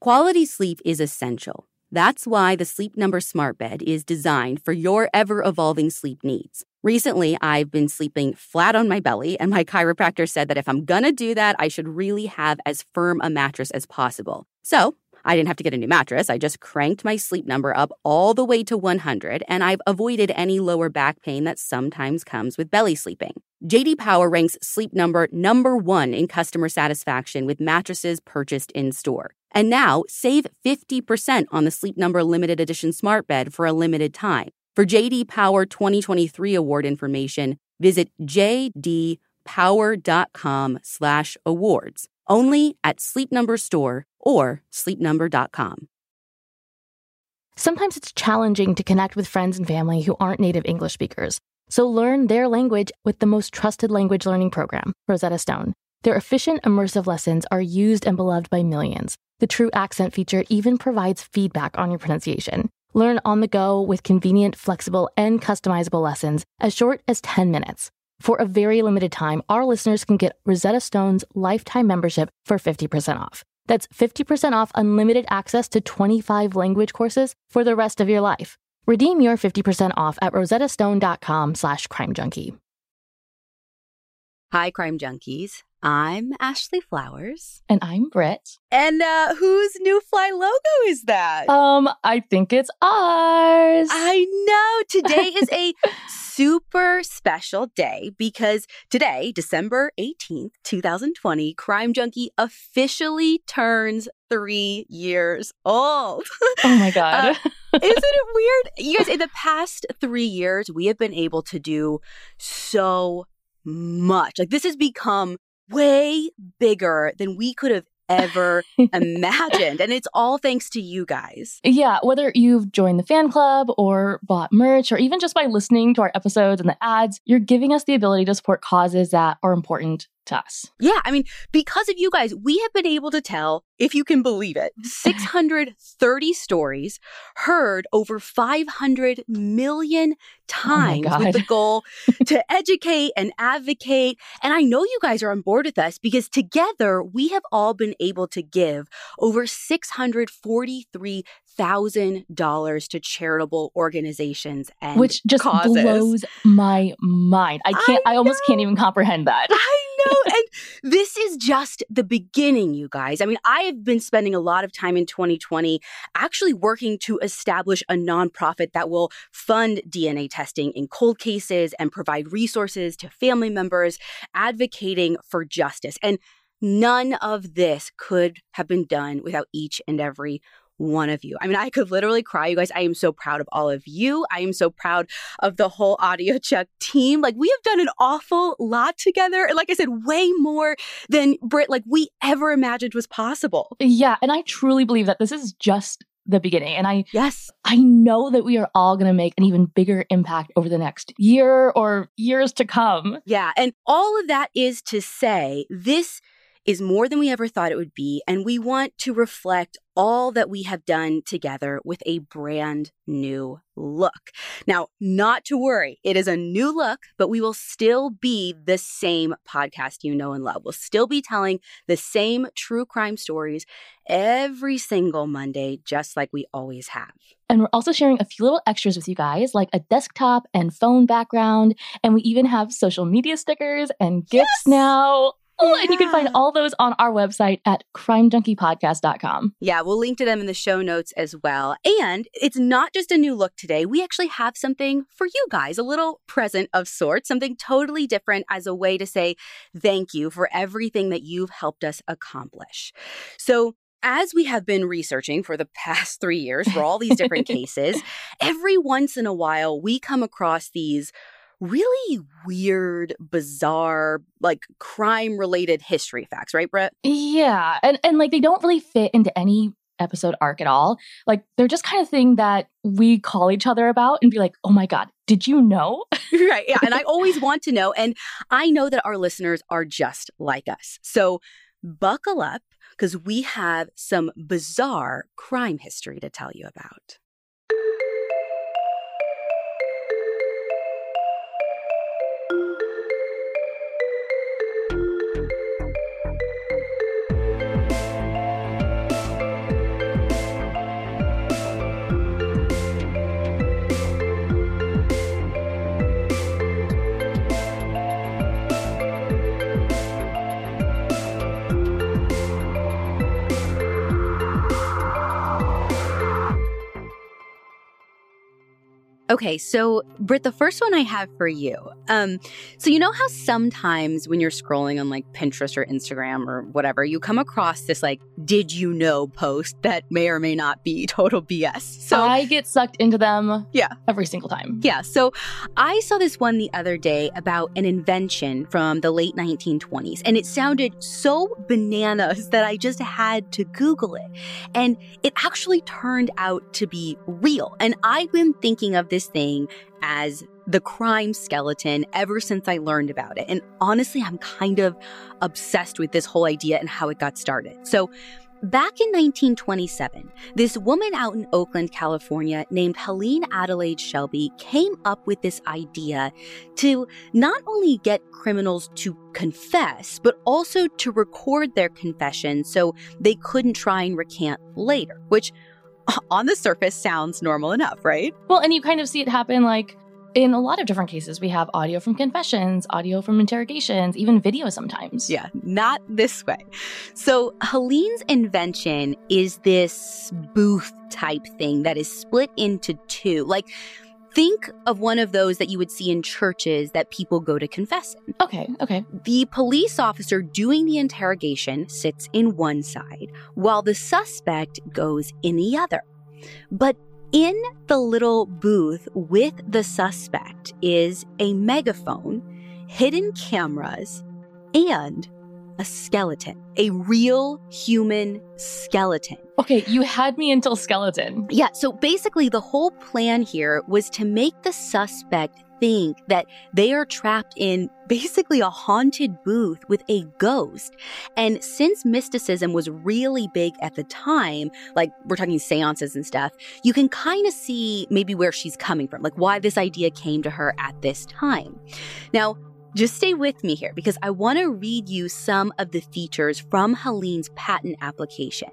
Quality sleep is essential. That's why the Sleep Number Smart Bed is designed for your ever evolving sleep needs. Recently, I've been sleeping flat on my belly, and my chiropractor said that if I'm gonna do that, I should really have as firm a mattress as possible. So, I didn't have to get a new mattress. I just cranked my sleep number up all the way to 100, and I've avoided any lower back pain that sometimes comes with belly sleeping. JD Power ranks Sleep Number number one in customer satisfaction with mattresses purchased in store. And now save 50% on the Sleep Number limited edition smart bed for a limited time. For JD Power 2023 award information, visit jdpower.com/awards. Only at Sleep Number store or sleepnumber.com. Sometimes it's challenging to connect with friends and family who aren't native English speakers. So learn their language with the most trusted language learning program, Rosetta Stone. Their efficient, immersive lessons are used and beloved by millions. The True Accent feature even provides feedback on your pronunciation. Learn on the go with convenient, flexible, and customizable lessons as short as 10 minutes. For a very limited time, our listeners can get Rosetta Stone's lifetime membership for 50% off. That's 50% off unlimited access to 25 language courses for the rest of your life. Redeem your 50% off at rosettastone.com slash crimejunkie. Hi, crime junkies. I'm Ashley Flowers. And I'm Britt. And uh, whose new fly logo is that? Um, I think it's ours. I know. Today is a super special day because today, December 18th, 2020, Crime Junkie officially turns three years old. Oh my God. uh, isn't it weird? You guys, in the past three years, we have been able to do so much. Like this has become way bigger than we could have ever imagined. And it's all thanks to you guys. Yeah, whether you've joined the fan club or bought merch or even just by listening to our episodes and the ads, you're giving us the ability to support causes that are important to us. Yeah, I mean, because of you guys, we have been able to tell, if you can believe it, 630 stories heard over 500 million oh times oh with the goal to educate and advocate. And I know you guys are on board with us because together we have all been able to give over $643,000 to charitable organizations and which just causes. blows my mind. I can't I, I almost can't even comprehend that. I know. and this is just the beginning, you guys. I mean, I have been spending a lot of time in 2020 actually working to establish a nonprofit that will fund DNA testing in cold cases and provide resources to family members advocating for justice. And none of this could have been done without each and every one of you. I mean, I could literally cry, you guys. I am so proud of all of you. I am so proud of the whole audiochuck team. Like, we have done an awful lot together. And like I said, way more than Brit, like we ever imagined was possible. Yeah. And I truly believe that this is just the beginning. And I yes, I know that we are all going to make an even bigger impact over the next year or years to come. Yeah, and all of that is to say this is more than we ever thought it would be. And we want to reflect all that we have done together with a brand new look. Now, not to worry, it is a new look, but we will still be the same podcast you know and love. We'll still be telling the same true crime stories every single Monday, just like we always have. And we're also sharing a few little extras with you guys, like a desktop and phone background. And we even have social media stickers and gifts yes! now. Yeah. And you can find all those on our website at crimejunkiepodcast.com. Yeah, we'll link to them in the show notes as well. And it's not just a new look today. We actually have something for you guys, a little present of sorts, something totally different as a way to say thank you for everything that you've helped us accomplish. So, as we have been researching for the past three years for all these different cases, every once in a while we come across these really weird, bizarre, like crime related history facts, right, Brett? Yeah. And and like they don't really fit into any episode arc at all. Like they're just kind of thing that we call each other about and be like, "Oh my god, did you know?" right. Yeah, and I always want to know and I know that our listeners are just like us. So buckle up because we have some bizarre crime history to tell you about. Okay, so Britt, the first one I have for you. Um, so you know how sometimes when you're scrolling on like Pinterest or Instagram or whatever, you come across this like "Did you know?" post that may or may not be total BS. So I get sucked into them. Yeah, every single time. Yeah. So I saw this one the other day about an invention from the late 1920s, and it sounded so bananas that I just had to Google it, and it actually turned out to be real. And I've been thinking of this this thing as the crime skeleton ever since I learned about it. And honestly, I'm kind of obsessed with this whole idea and how it got started. So, Back in 1927, this woman out in Oakland, California, named Helene Adelaide Shelby, came up with this idea to not only get criminals to confess, but also to record their confession so they couldn't try and recant later, which on the surface sounds normal enough, right? Well, and you kind of see it happen like in a lot of different cases. We have audio from confessions, audio from interrogations, even video sometimes. Yeah, not this way. So, Helene's invention is this booth type thing that is split into two. Like, Think of one of those that you would see in churches that people go to confess in. Okay, okay. The police officer doing the interrogation sits in one side, while the suspect goes in the other. But in the little booth with the suspect is a megaphone, hidden cameras, and a skeleton, a real human skeleton. Okay, you had me until skeleton. Yeah, so basically, the whole plan here was to make the suspect think that they are trapped in basically a haunted booth with a ghost. And since mysticism was really big at the time, like we're talking seances and stuff, you can kind of see maybe where she's coming from, like why this idea came to her at this time. Now, just stay with me here because I want to read you some of the features from Helene's patent application.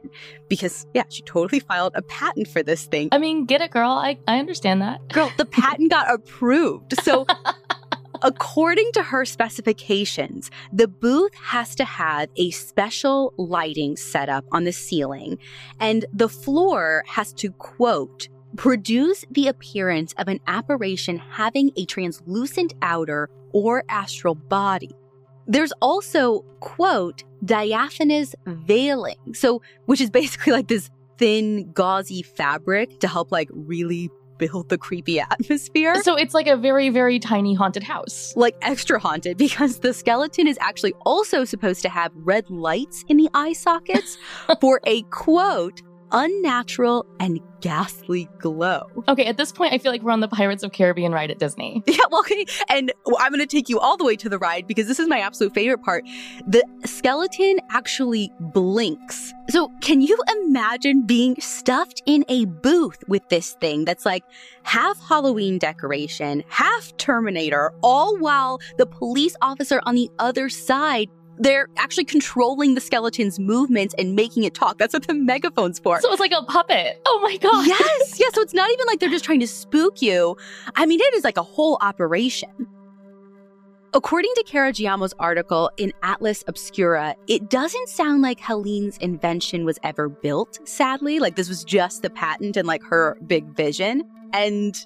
Because, yeah, she totally filed a patent for this thing. I mean, get it, girl. I, I understand that. Girl, the patent got approved. So, according to her specifications, the booth has to have a special lighting setup on the ceiling, and the floor has to, quote, produce the appearance of an apparition having a translucent outer or astral body. There's also, quote, diaphanous veiling. So, which is basically like this thin, gauzy fabric to help like really build the creepy atmosphere. So it's like a very, very tiny haunted house. Like extra haunted because the skeleton is actually also supposed to have red lights in the eye sockets for a quote, unnatural and ghastly glow. Okay, at this point, I feel like we're on the Pirates of Caribbean ride at Disney. Yeah, well, okay. And I'm going to take you all the way to the ride because this is my absolute favorite part. The skeleton actually blinks. So, can you imagine being stuffed in a booth with this thing that's like half Halloween decoration, half Terminator, all while the police officer on the other side they're actually controlling the skeleton's movements and making it talk. That's what the megaphone's for. So it's like a puppet. Oh my God. Yes. Yeah. So it's not even like they're just trying to spook you. I mean, it is like a whole operation. According to Cara Giaimo's article in Atlas Obscura, it doesn't sound like Helene's invention was ever built, sadly. Like this was just the patent and like her big vision. And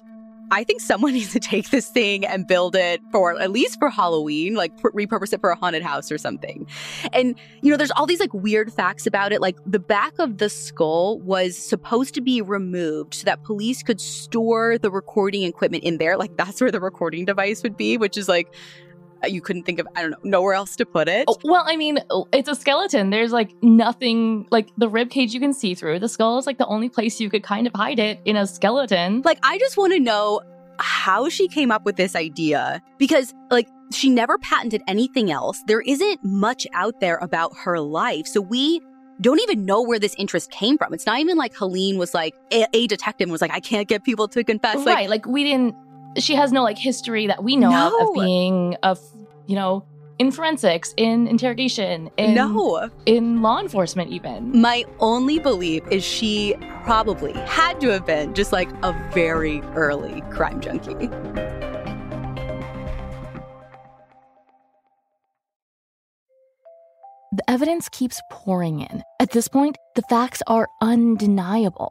I think someone needs to take this thing and build it for at least for Halloween, like repurpose it for a haunted house or something. And, you know, there's all these like weird facts about it. Like the back of the skull was supposed to be removed so that police could store the recording equipment in there. Like that's where the recording device would be, which is like, you couldn't think of I don't know nowhere else to put it. Oh, well, I mean, oh, it's a skeleton. There's like nothing like the rib cage you can see through. The skull is like the only place you could kind of hide it in a skeleton. Like I just want to know how she came up with this idea because like she never patented anything else. There isn't much out there about her life. So we don't even know where this interest came from. It's not even like Helene was like a, a detective and was like, I can't get people to confess. Right. Like, like we didn't she has no like history that we know no. of, of being of you know in forensics, in interrogation, in no, in law enforcement even. My only belief is she probably had to have been just like a very early crime junkie. The evidence keeps pouring in. At this point, the facts are undeniable.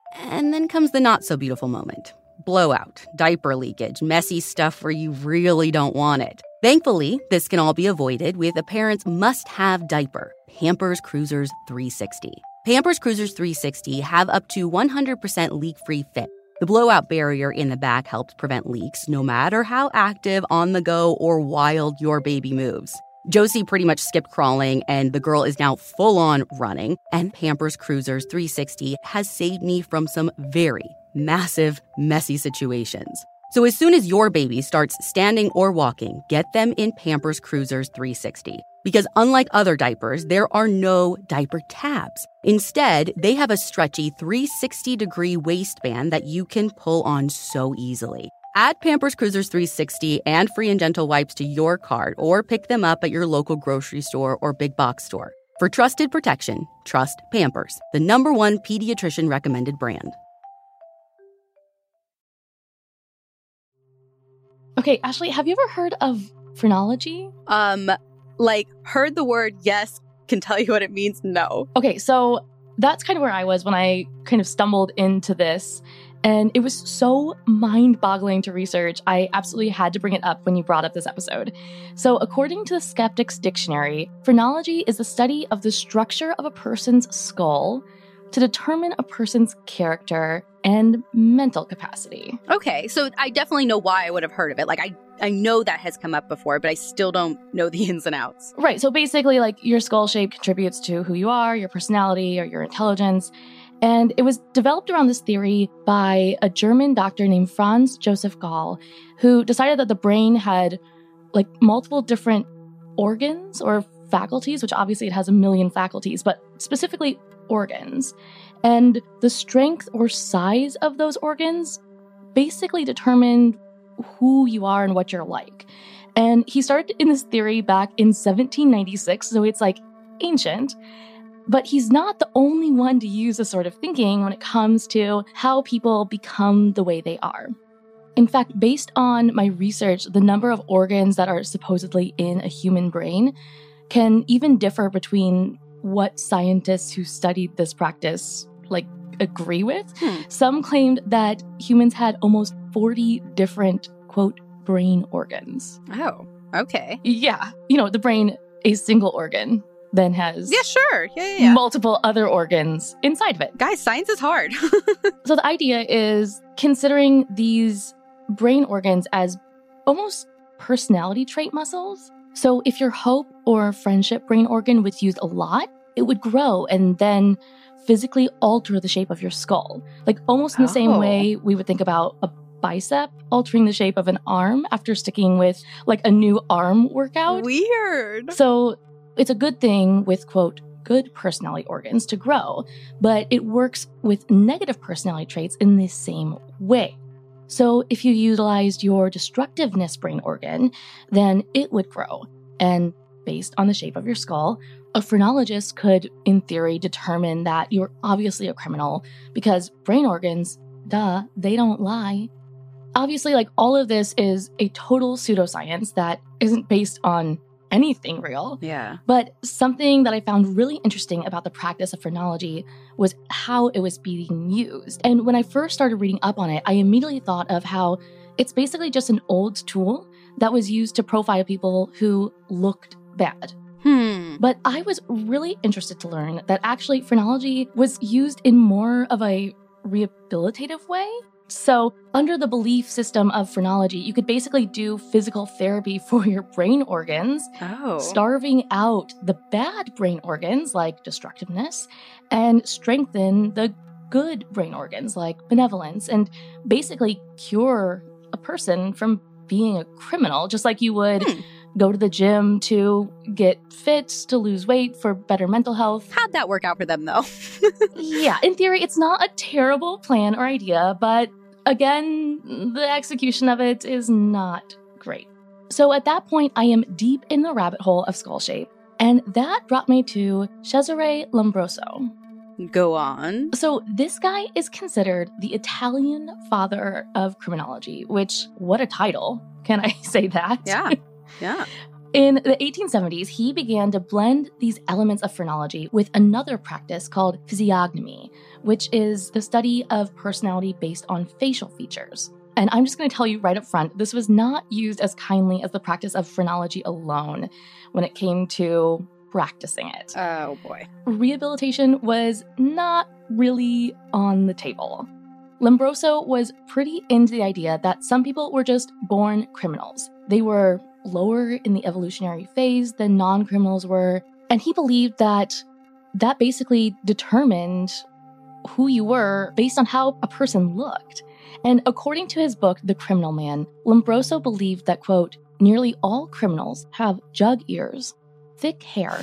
and then comes the not so beautiful moment blowout, diaper leakage, messy stuff where you really don't want it. Thankfully, this can all be avoided with a parent's must have diaper, Pampers Cruisers 360. Pampers Cruisers 360 have up to 100% leak free fit. The blowout barrier in the back helps prevent leaks no matter how active, on the go, or wild your baby moves. Josie pretty much skipped crawling, and the girl is now full on running. And Pampers Cruisers 360 has saved me from some very massive, messy situations. So as soon as your baby starts standing or walking, get them in Pampers Cruisers 360. Because unlike other diapers, there are no diaper tabs. Instead, they have a stretchy 360 degree waistband that you can pull on so easily. Add Pampers Cruisers 360 and free and gentle wipes to your cart or pick them up at your local grocery store or big box store. For trusted protection, trust Pampers, the number one pediatrician recommended brand. Okay, Ashley, have you ever heard of phrenology? Um, like heard the word yes, can tell you what it means, no. Okay, so that's kind of where I was when I kind of stumbled into this. And it was so mind boggling to research, I absolutely had to bring it up when you brought up this episode. So, according to the Skeptics Dictionary, phrenology is the study of the structure of a person's skull to determine a person's character and mental capacity. Okay, so I definitely know why I would have heard of it. Like, I, I know that has come up before, but I still don't know the ins and outs. Right, so basically, like, your skull shape contributes to who you are, your personality, or your intelligence. And it was developed around this theory by a German doctor named Franz Joseph Gall, who decided that the brain had like multiple different organs or faculties, which obviously it has a million faculties, but specifically organs. And the strength or size of those organs basically determined who you are and what you're like. And he started in this theory back in 1796, so it's like ancient. But he's not the only one to use this sort of thinking when it comes to how people become the way they are. In fact, based on my research, the number of organs that are supposedly in a human brain can even differ between what scientists who studied this practice like agree with. Hmm. Some claimed that humans had almost 40 different quote brain organs. Oh, okay. Yeah, you know, the brain a single organ then has Yeah, sure. Yeah, yeah, yeah. multiple other organs inside of it. Guys, science is hard. So the idea is considering these brain organs as almost personality trait muscles. So if your hope or friendship brain organ was used a lot, it would grow and then physically alter the shape of your skull. Like almost in the same Oh. way we would think about a bicep altering the shape of an arm after sticking with like a new arm workout. Weird. So it's a good thing with, quote, good personality organs to grow, but it works with negative personality traits in the same way. So if you utilized your destructiveness brain organ, then it would grow. And based on the shape of your skull, a phrenologist could, in theory, determine that you're obviously a criminal because brain organs, duh, they don't lie. Obviously, like all of this is a total pseudoscience that isn't based on anything real. Yeah. But something that I found really interesting about the practice of phrenology was how it was being used. And when I first started reading up on it, I immediately thought of how it's basically just an old tool that was used to profile people who looked bad. Hmm. But I was really interested to learn that actually phrenology was used in more of a rehabilitative way. So, under the belief system of phrenology, you could basically do physical therapy for your brain organs Oh. starving out the bad brain organs like destructiveness and strengthen the good brain organs like benevolence and basically cure a person from being a criminal just like you would Hmm. go to the gym to get fit to lose weight for better mental health How'd that work out for them though? yeah in theory it's not a terrible plan or idea but again the execution of it is not great so at that point, I am deep in the rabbit hole of skull shape, and that brought me to Cesare Lombroso. Go on. So, this guy is considered the Italian father of criminology, which, what a title. Can I say that? Yeah. Yeah. In the 1870s, he began to blend these elements of phrenology with another practice called physiognomy, which is the study of personality based on facial features. And I'm just going to tell you right up front this was not used as kindly as the practice of phrenology alone when it came to practicing it. Oh boy. Rehabilitation was not really on the table. Lombroso was pretty into the idea that some people were just born criminals. They were lower in the evolutionary phase than non criminals were. And he believed that that basically determined who you were based on how a person looked. And according to his book, The Criminal Man, Lombroso believed that, quote, nearly all criminals have jug ears, thick hair,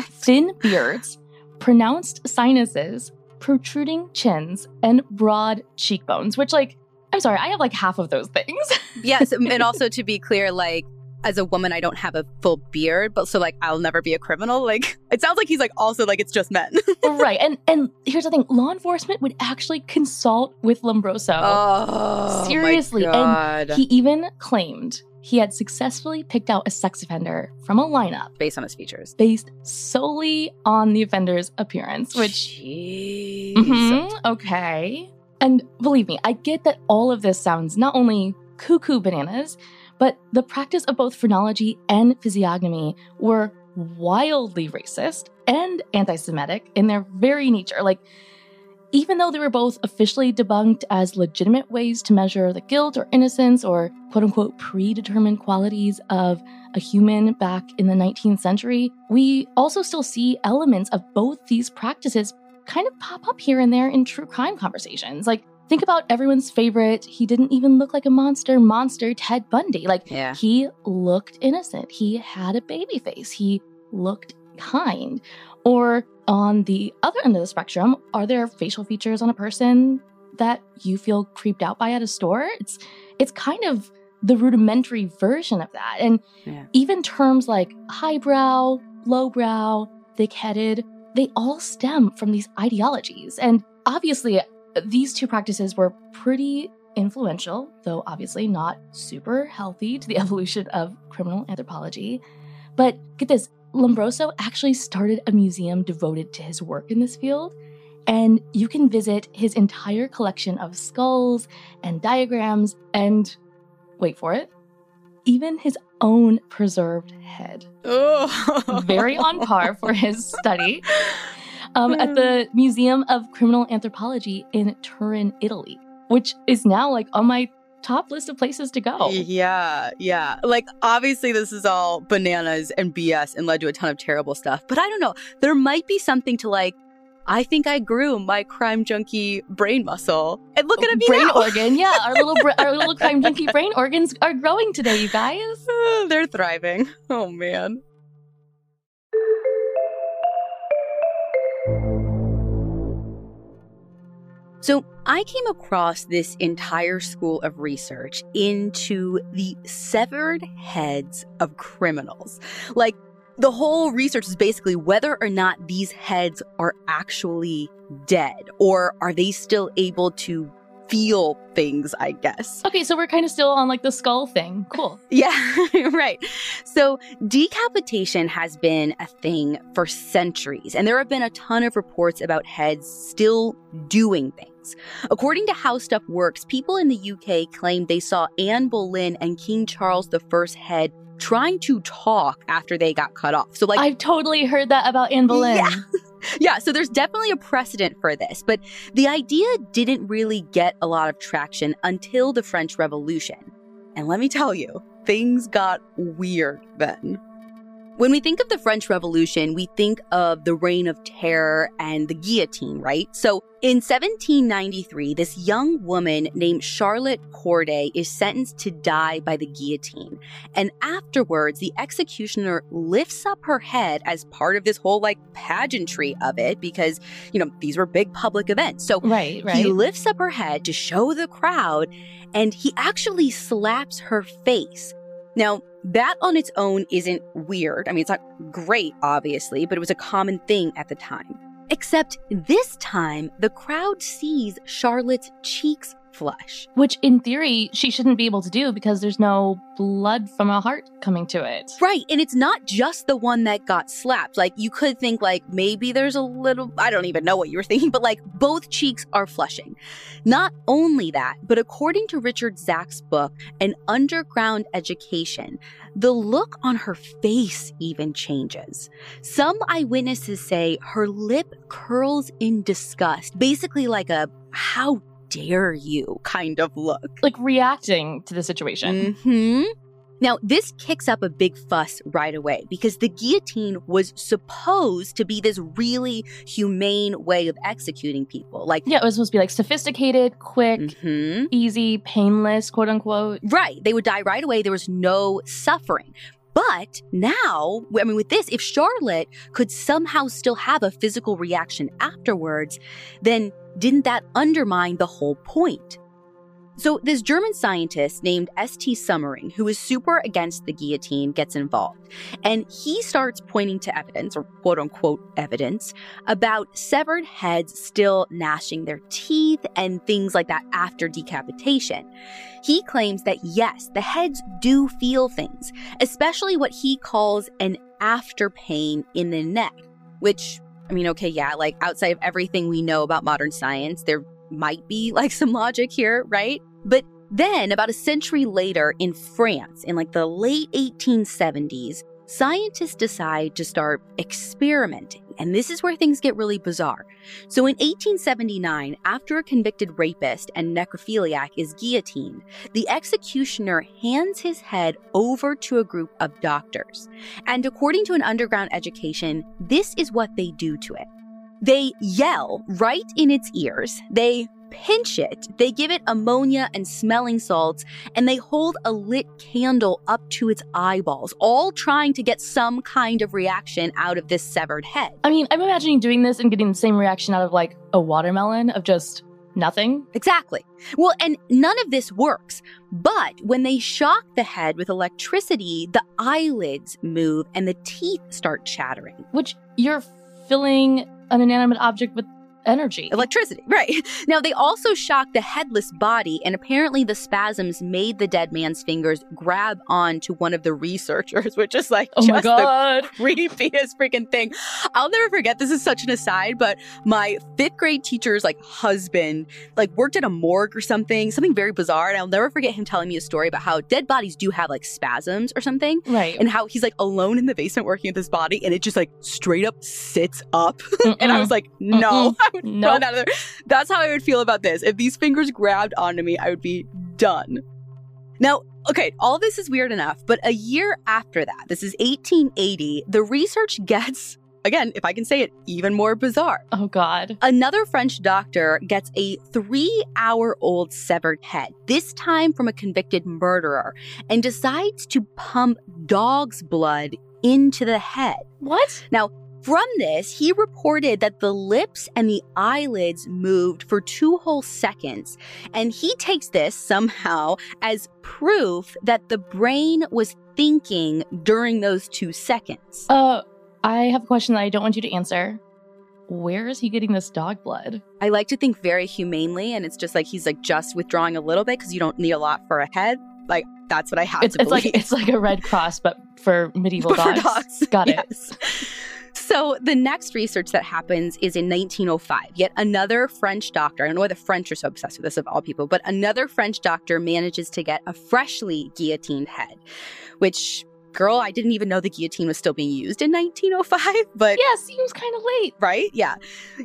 thin beards, pronounced sinuses, protruding chins, and broad cheekbones, which, like, I'm sorry, I have like half of those things. yes, and also to be clear, like as a woman, I don't have a full beard, but so like I'll never be a criminal. Like it sounds like he's like also like it's just men. right. And and here's the thing, law enforcement would actually consult with Lombroso. oh, Seriously, my and he even claimed he had successfully picked out a sex offender from a lineup based on his features. based solely on the offender's appearance, which. Mhm, okay. And believe me, I get that all of this sounds not only cuckoo bananas, but the practice of both phrenology and physiognomy were wildly racist and anti Semitic in their very nature. Like, even though they were both officially debunked as legitimate ways to measure the guilt or innocence or quote unquote predetermined qualities of a human back in the 19th century, we also still see elements of both these practices kind of pop up here and there in true crime conversations. Like, think about everyone's favorite, he didn't even look like a monster, monster Ted Bundy. Like, Yeah. he looked innocent. He had a baby face. He looked kind. Or on the other end of the spectrum, are there facial features on a person that you feel creeped out by at a store? It's it's kind of the rudimentary version of that. And Yeah. even terms like highbrow, lowbrow, thick-headed, they all stem from these ideologies. And obviously, these two practices were pretty influential, though obviously not super healthy to the evolution of criminal anthropology. But get this Lombroso actually started a museum devoted to his work in this field. And you can visit his entire collection of skulls and diagrams and, wait for it, even his own preserved head. Oh. Very on par for his study. Um, at the Museum of Criminal Anthropology in Turin, Italy, which is now like on my top list of places to go. Yeah, yeah. Like, obviously, this is all bananas and BS and led to a ton of terrible stuff. But I don't know. There might be something to like, I think I grew my crime junkie brain muscle. And look at me brain now. organ. Yeah, our little br- our little crime junkie brain organs are growing today, you guys. They're thriving. Oh, man. So, I came across this entire school of research into the severed heads of criminals. Like, the whole research is basically whether or not these heads are actually dead or are they still able to feel things, I guess. Okay, so we're kind of still on like the skull thing. Cool. Yeah, right. So decapitation has been a thing for centuries, and there have been a ton of reports about heads still doing things. According to How Stuff Works, people in the UK claimed they saw Anne Boleyn and King Charles I's head trying to talk after they got cut off. So like I've totally heard that about Anne Boleyn. Yeah. yeah, so there's definitely a precedent for this, but the idea didn't really get a lot of traction until the French Revolution. And let me tell you, things got weird then. When we think of the French Revolution, we think of the Reign of Terror and the guillotine, right? So in 1793, this young woman named Charlotte Corday is sentenced to die by the guillotine. And afterwards, the executioner lifts up her head as part of this whole like pageantry of it because, you know, these were big public events. So Right, right. he lifts up her head to show the crowd and he actually slaps her face. Now, that on its own isn't weird. I mean, it's not great, obviously, but it was a common thing at the time. Except this time, the crowd sees Charlotte's cheeks Which in theory she shouldn't be able to do because there's no blood from a heart coming to it. Right, and it's not just the one that got slapped. Like, you could think, like, maybe there's a little, I don't even know what you were thinking, but like, both cheeks are flushing. Not only that, but according to Richard Zacks' book, An Underground Education, the look on her face even changes. Some eyewitnesses say her lip curls in disgust, basically like a how dare you kind of look. Like reacting to the situation. hmm Now, this kicks up a big fuss right away because the guillotine was supposed to be this really humane way of executing people. Like, Yeah, it was supposed to be like sophisticated, quick, mhm. easy, painless, quote unquote. right, they would die right away. There was no suffering. But now, I mean, with this, if Charlotte could somehow still have a physical reaction afterwards, then didn't that undermine the whole point? So, this German scientist named S.T. Soemmerring, who is super against the guillotine, gets involved. And he starts pointing to evidence, or quote unquote evidence, about severed heads still gnashing their teeth and things like that after decapitation. He claims that yes, the heads do feel things, especially what he calls an after pain in the neck, which, I mean, okay, yeah, like outside of everything we know about modern science, there might be like some logic here, right? But then, about a century later in France, in like the late 1870s, scientists decide to start experimenting. And this is where things get really bizarre. So in 1879, after a convicted rapist and necrophiliac is guillotined, the executioner hands his head over to a group of doctors. And according to an underground education, this is what they do to it. They yell right in its ears. They pinch it. They give it ammonia and smelling salts, and they hold a lit candle up to its eyeballs, all trying to get some kind of reaction out of this severed head. I mean, I'm imagining doing this and getting the same reaction out of like a watermelon of just nothing. Exactly. Well, and none of this works. But when they shock the head with electricity, the eyelids move and the teeth start chattering. Which you're filling an inanimate object with energy. Electricity, right. Now, they also shocked the headless body, and apparently the spasms made the dead man's fingers grab on to one of the researchers, which is like oh just my God. the creepiest freaking thing. I'll never forget, this is such an aside, but my fifth grade teacher's like husband, like worked at a morgue or something, something very bizarre. And I'll never forget him telling me a story about how dead bodies do have like spasms or something Right. and how he's like alone in the basement working at this body and it just like straight up sits up. and I was like, no, would Nope. out of there. That's how I would feel about this. If these fingers grabbed onto me, I would be done. Now, okay, all this is weird enough, but a year after that, this is 1880, the research gets, again, if I can say it, even more bizarre. oh God. Another French doctor gets a three hour old severed head, this time from a convicted murderer, and decides to pump dog's blood into the head. What? From this, he reported that the lips and the eyelids moved for two whole seconds, and he takes this somehow as proof that the brain was thinking during those two seconds. Uh, I have a question that I don't want you to answer. Where is he getting this dog blood? I like to think very humanely, and it's just like he's like just withdrawing a little bit because you don't need a lot for a head. Like that's what I have It's, to it's like believe. it's like a red cross, but for medieval For dogs. dogs. Got it. So the next research that happens is in 1905. Yet another French doctor, I don't know why the French are so obsessed with this of all people, but another French doctor manages to get a freshly guillotined head, which, girl, I didn't even know the guillotine was still being used in 1905, but Yeah, seems kind of late. right? Yeah.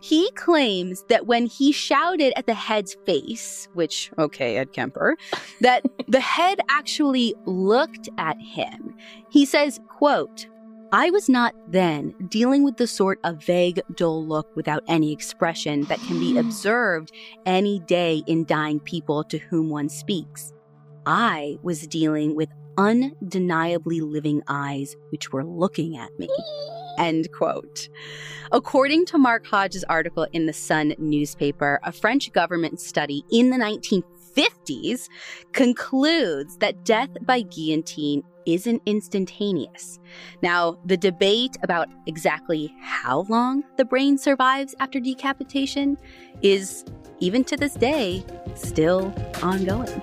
He claims that when he shouted at the head's face, which, okay, Ed Kemper, that the head actually looked at him. He says, quote, I was not then dealing with the sort of vague, dull look without any expression that can be mm. observed any day in dying people to whom one speaks. I was dealing with undeniably living eyes which were looking at me. End quote. According to Mark Hodge's article in the Sun newspaper, a French government study in the 1950s concludes that death by guillotine isn't instantaneous. Now, the debate about exactly how long the brain survives after decapitation is, even to this day, still ongoing.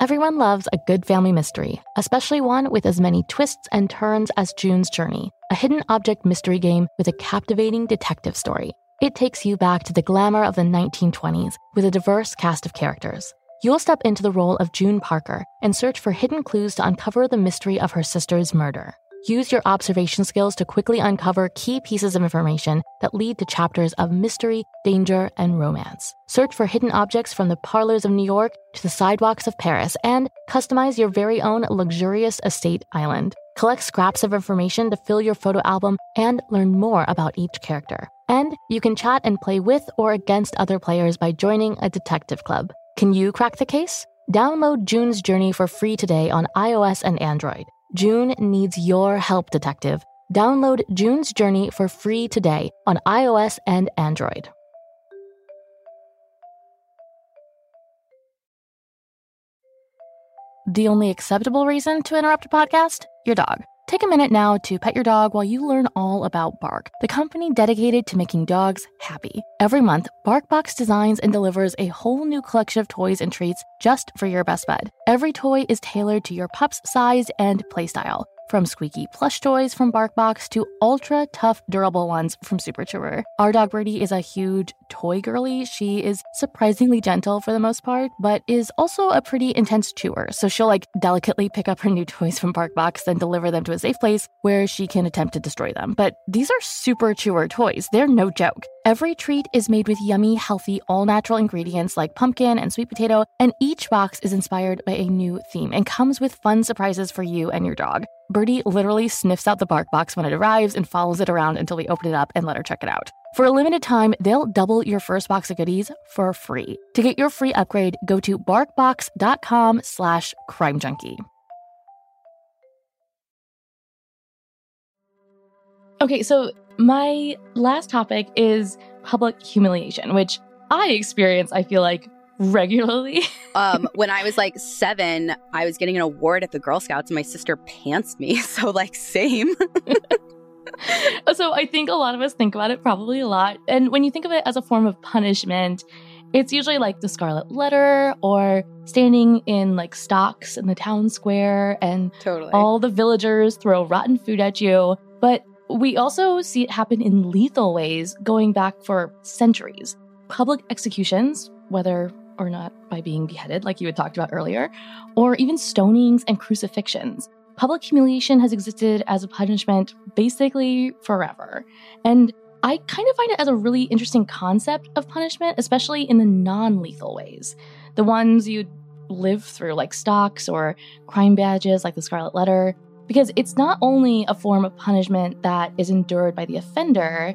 Everyone loves a good family mystery, especially one with as many twists and turns as June's Journey, a hidden object mystery game with a captivating detective story. It takes you back to the glamour of the 1920s with a diverse cast of characters. You'll step into the role of June Parker and search for hidden clues to uncover the mystery of her sister's murder. Use your observation skills to quickly uncover key pieces of information that lead to chapters of mystery, danger, and romance. Search for hidden objects from the parlors of New York to the sidewalks of Paris and customize your very own luxurious estate island. Collect scraps of information to fill your photo album and learn more about each character. And you can chat and play with or against other players by joining a detective club. Can you crack the case? Download June's Journey for free today on iOS and Android. June needs your help, detective. Download June's Journey for free today on iOS and Android. The only acceptable reason to interrupt a podcast? Your dog. Take a minute now to pet your dog while you learn all about Bark, the company dedicated to making dogs happy. Every month, BarkBox designs and delivers a whole new collection of toys and treats just for your best bud. Every toy is tailored to your pup's size and playstyle. From squeaky plush toys from BarkBox to ultra tough, durable ones from Super Chewer. Our dog Birdie is a huge toy girly. She is surprisingly gentle for the most part, but is also a pretty intense chewer. So she'll like delicately pick up her new toys from BarkBox, then deliver them to a safe place where she can attempt to destroy them. But these are super chewer toys. They're no joke. Every treat is made with yummy, healthy, all natural ingredients like pumpkin and sweet potato, and each box is inspired by a new theme and comes with fun surprises for you and your dog. Birdie literally sniffs out the bark box when it arrives and follows it around until we open it up and let her check it out. For a limited time, they'll double your first box of goodies for free. To get your free upgrade, go to barkbox.com slash crime junkie. Okay, so my last topic is public humiliation, which I experience, I feel like, regularly? um, when I was like seven, I was getting an award at the Girl Scouts and my sister pantsed me. So, like, same. so, I think a lot of us think about it probably a lot. And when you think of it as a form of punishment, it's usually like the scarlet letter or standing in like stocks in the town square and totally. all the villagers throw rotten food at you. But we also see it happen in lethal ways going back for centuries. Public executions, whether or not by being beheaded, like you had talked about earlier, or even stonings and crucifixions. Public humiliation has existed as a punishment basically forever. And I kind of find it as a really interesting concept of punishment, especially in the non lethal ways. The ones you live through, like stocks or crime badges, like the Scarlet Letter, because it's not only a form of punishment that is endured by the offender,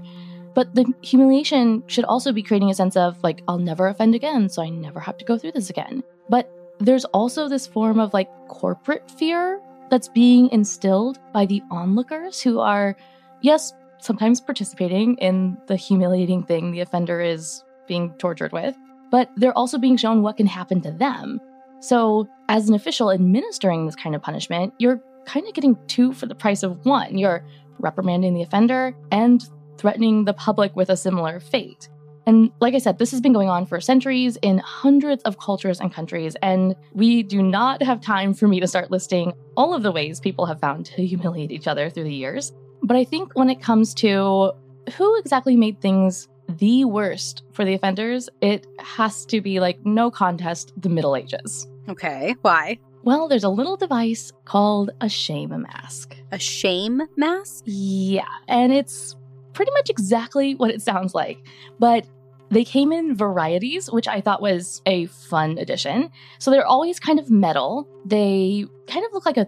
but the humiliation should also be creating a sense of, like, I'll never offend again, so I never have to go through this again. But there's also this form of, like, corporate fear that's being instilled by the onlookers who are, yes, sometimes participating in the humiliating thing the offender is being tortured with, but they're also being shown what can happen to them. So, as an official administering this kind of punishment, you're kind of getting two for the price of one. You're reprimanding the offender and threatening the public with a similar fate. And like I said, this has been going on for centuries in hundreds of cultures and countries, and we do not have time for me to start listing all of the ways people have found to humiliate each other through the years. But I think when it comes to who exactly made things the worst for the offenders, it has to be like no contest the Middle Ages. Okay, why? Well, there's a little device called a shame mask. A shame mask? Yeah, and it's pretty much exactly what it sounds like. But they came in varieties, which I thought was a fun addition. So they're always kind of metal. They kind of look like a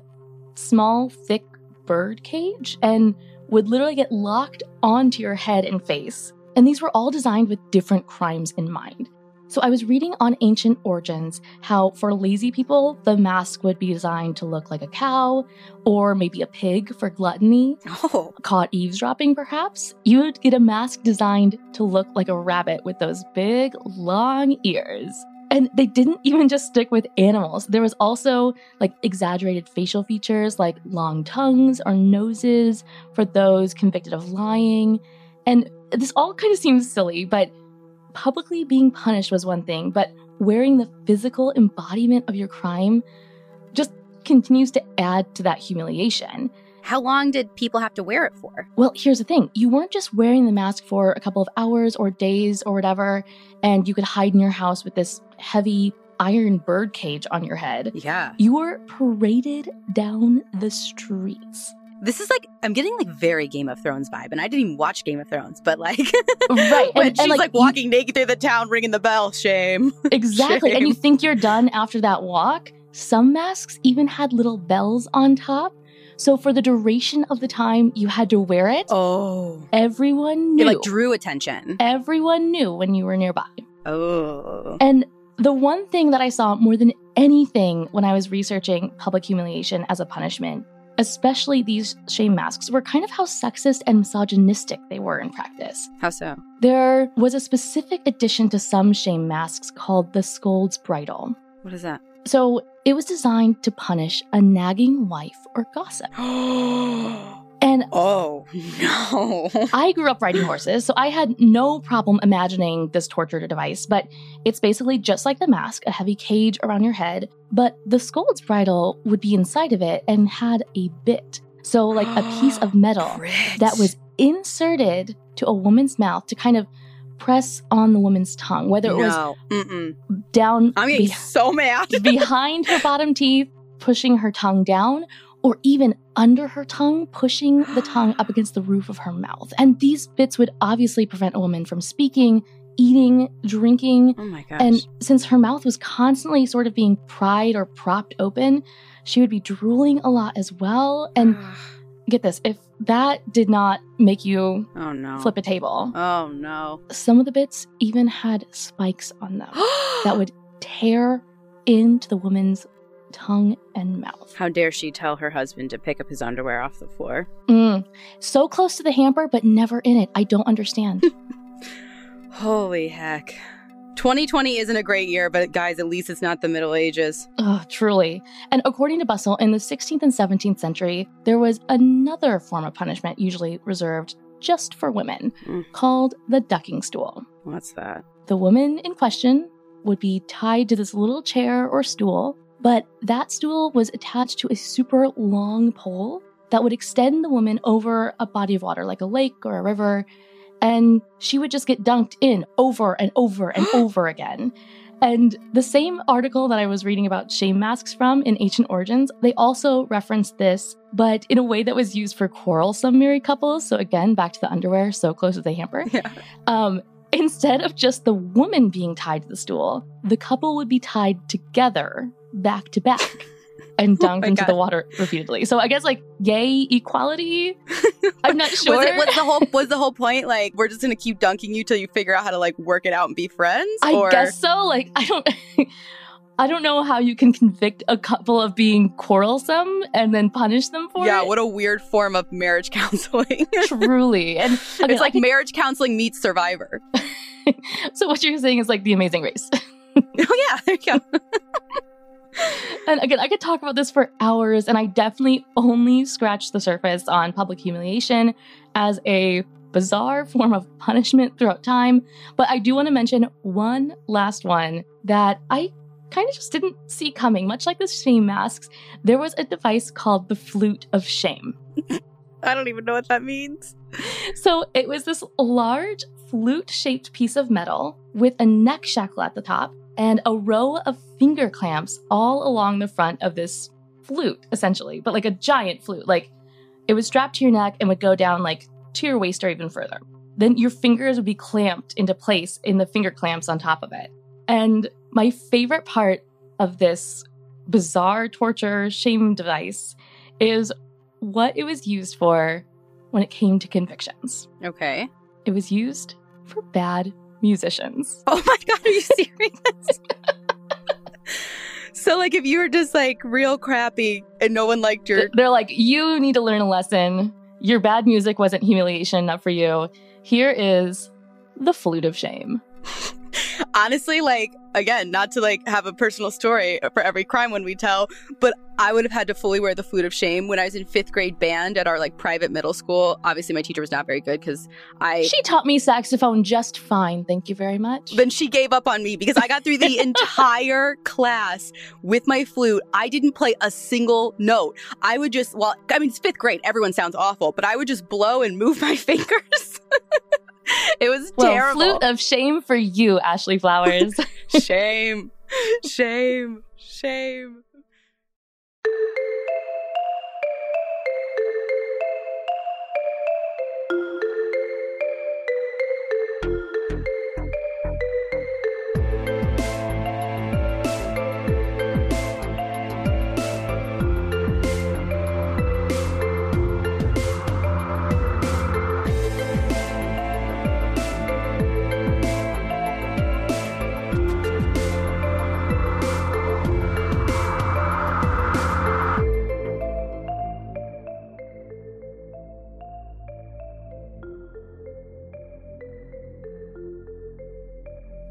small, thick bird cage and would literally get locked onto your head and face. And these were all designed with different crimes in mind. So I was reading on ancient origins how for lazy people, the mask would be designed to look like a cow or maybe a pig for gluttony. Oh. Caught eavesdropping, perhaps? You would get a mask designed to look like a rabbit with those big, long ears. And they didn't even just stick with animals. There was also like exaggerated facial features like long tongues or noses for those convicted of lying. And this all kind of seems silly, but publicly being punished was one thing, but wearing the physical embodiment of your crime just continues to add to that humiliation. How long did people have to wear it for? Well, here's the thing you weren't just wearing the mask for a couple of hours or days or whatever, and you could hide in your house with this heavy iron bird cage on your head. Yeah. You were paraded down the streets. This is like I'm getting like very Game of Thrones vibe, and I didn't even watch Game of Thrones, but like right when and, she's and, like, like, walking naked through the town, ringing the bell. Shame. Exactly. And you think you're done after that walk. Some masks even had little bells on top. So for the duration of the time you had to wear it, Oh, everyone knew. it like drew attention. everyone knew when you were nearby. Oh, And the one thing that I saw more than anything when I was researching public humiliation as a punishment, especially these shame masks, were kind of how sexist and misogynistic they were in practice. how so? There was a specific addition to some shame masks called the scold's bridle. What is that? So it was designed to punish a nagging wife or gossip. And oh no. I grew up riding horses, so I had no problem imagining this torture device, but it's basically just like the mask, a heavy cage around your head, but the scold's bridle would be inside of it and had a bit. So, like a piece of metal that was inserted to a woman's mouth to kind of press on the woman's tongue, whether it no. Was down I'm getting be- so mad. behind her bottom teeth, pushing her tongue down, or even under her tongue, pushing the tongue up against the roof of her mouth. And these bits would obviously prevent a woman from speaking, eating, drinking. oh my gosh. And since her mouth was constantly sort of being pried or propped open, she would be drooling a lot as well. And get this if that did not make you oh no. flip a table, Oh no. some of the bits even had spikes on them that would tear into the woman's tongue and mouth. How dare she tell her husband to pick up his underwear off the floor? Mm. So close to the hamper, but never in it. I don't understand. Holy heck. 2020 isn't a great year, but guys, at least it's not the Middle Ages. Oh, truly. And according to Bustle, in the 16th and 17th century, there was another form of punishment usually reserved just for women Mm. called the ducking stool. What's that? The woman in question would be tied to this little chair or stool, but that stool was attached to a super long pole that would extend the woman over a body of water, like a lake or a river, and she would just get dunked in over and over and over again. And the same article that I was reading about shame masks from in Ancient Origins, they also referenced this, but in a way that was used for quarrelsome married couples. So again, back to the underwear, so close with the hamper. Yeah. Um, instead of just the woman being tied to the stool, the couple would be tied together, back to back, and Oh dunked my into God. the water repeatedly. So I guess like yay equality. I'm not sure. Was it was the whole was the whole point like we're just gonna keep dunking you till you figure out how to like work it out and be friends? I or guess so. Like I don't. I don't know how you can convict a couple of being quarrelsome and then punish them for yeah, it. what a weird form of marriage counseling. Truly, and it's like I marriage counseling meets Survivor. so. What you're saying is like the Amazing Race. oh yeah, there you go. And again, I could talk about this for hours, and I definitely only scratched the surface on public humiliation as a bizarre form of punishment throughout time. But I do want to mention one last one that I kind of just didn't see coming. Much like the shame masks, there was a device called the flute of shame. I don't even know what that means. So it was this large flute shaped piece of metal with a neck shackle at the top and a row of finger clamps all along the front of this flute, essentially, but like a giant flute. Like it was strapped to your neck and would go down like to your waist or even further. Then your fingers would be clamped into place in the finger clamps on top of it. And my favorite part of this bizarre torture shame device is what it was used for when it came to convictions. Okay. It was used for bad musicians. Oh my god, are you serious? so like if you were just like real crappy and no one liked your They're like, you need to learn a lesson. Your bad music wasn't humiliation enough for you. Here is the flute of shame. honestly like again not to like have a personal story for every crime when we tell but i would have had to fully wear the flute of shame when i was in fifth grade band at our like private middle school obviously my teacher was not very good because i She taught me saxophone just fine. Thank you very much. then she gave up on me because I got through the entire class with my flute. I didn't play a single note. I would just, well, I mean, it's fifth grade. Everyone sounds awful, but I would just blow and move my fingers. it was well, terrible. flute of shame for you, Ashley Flowers. shame, shame, shame.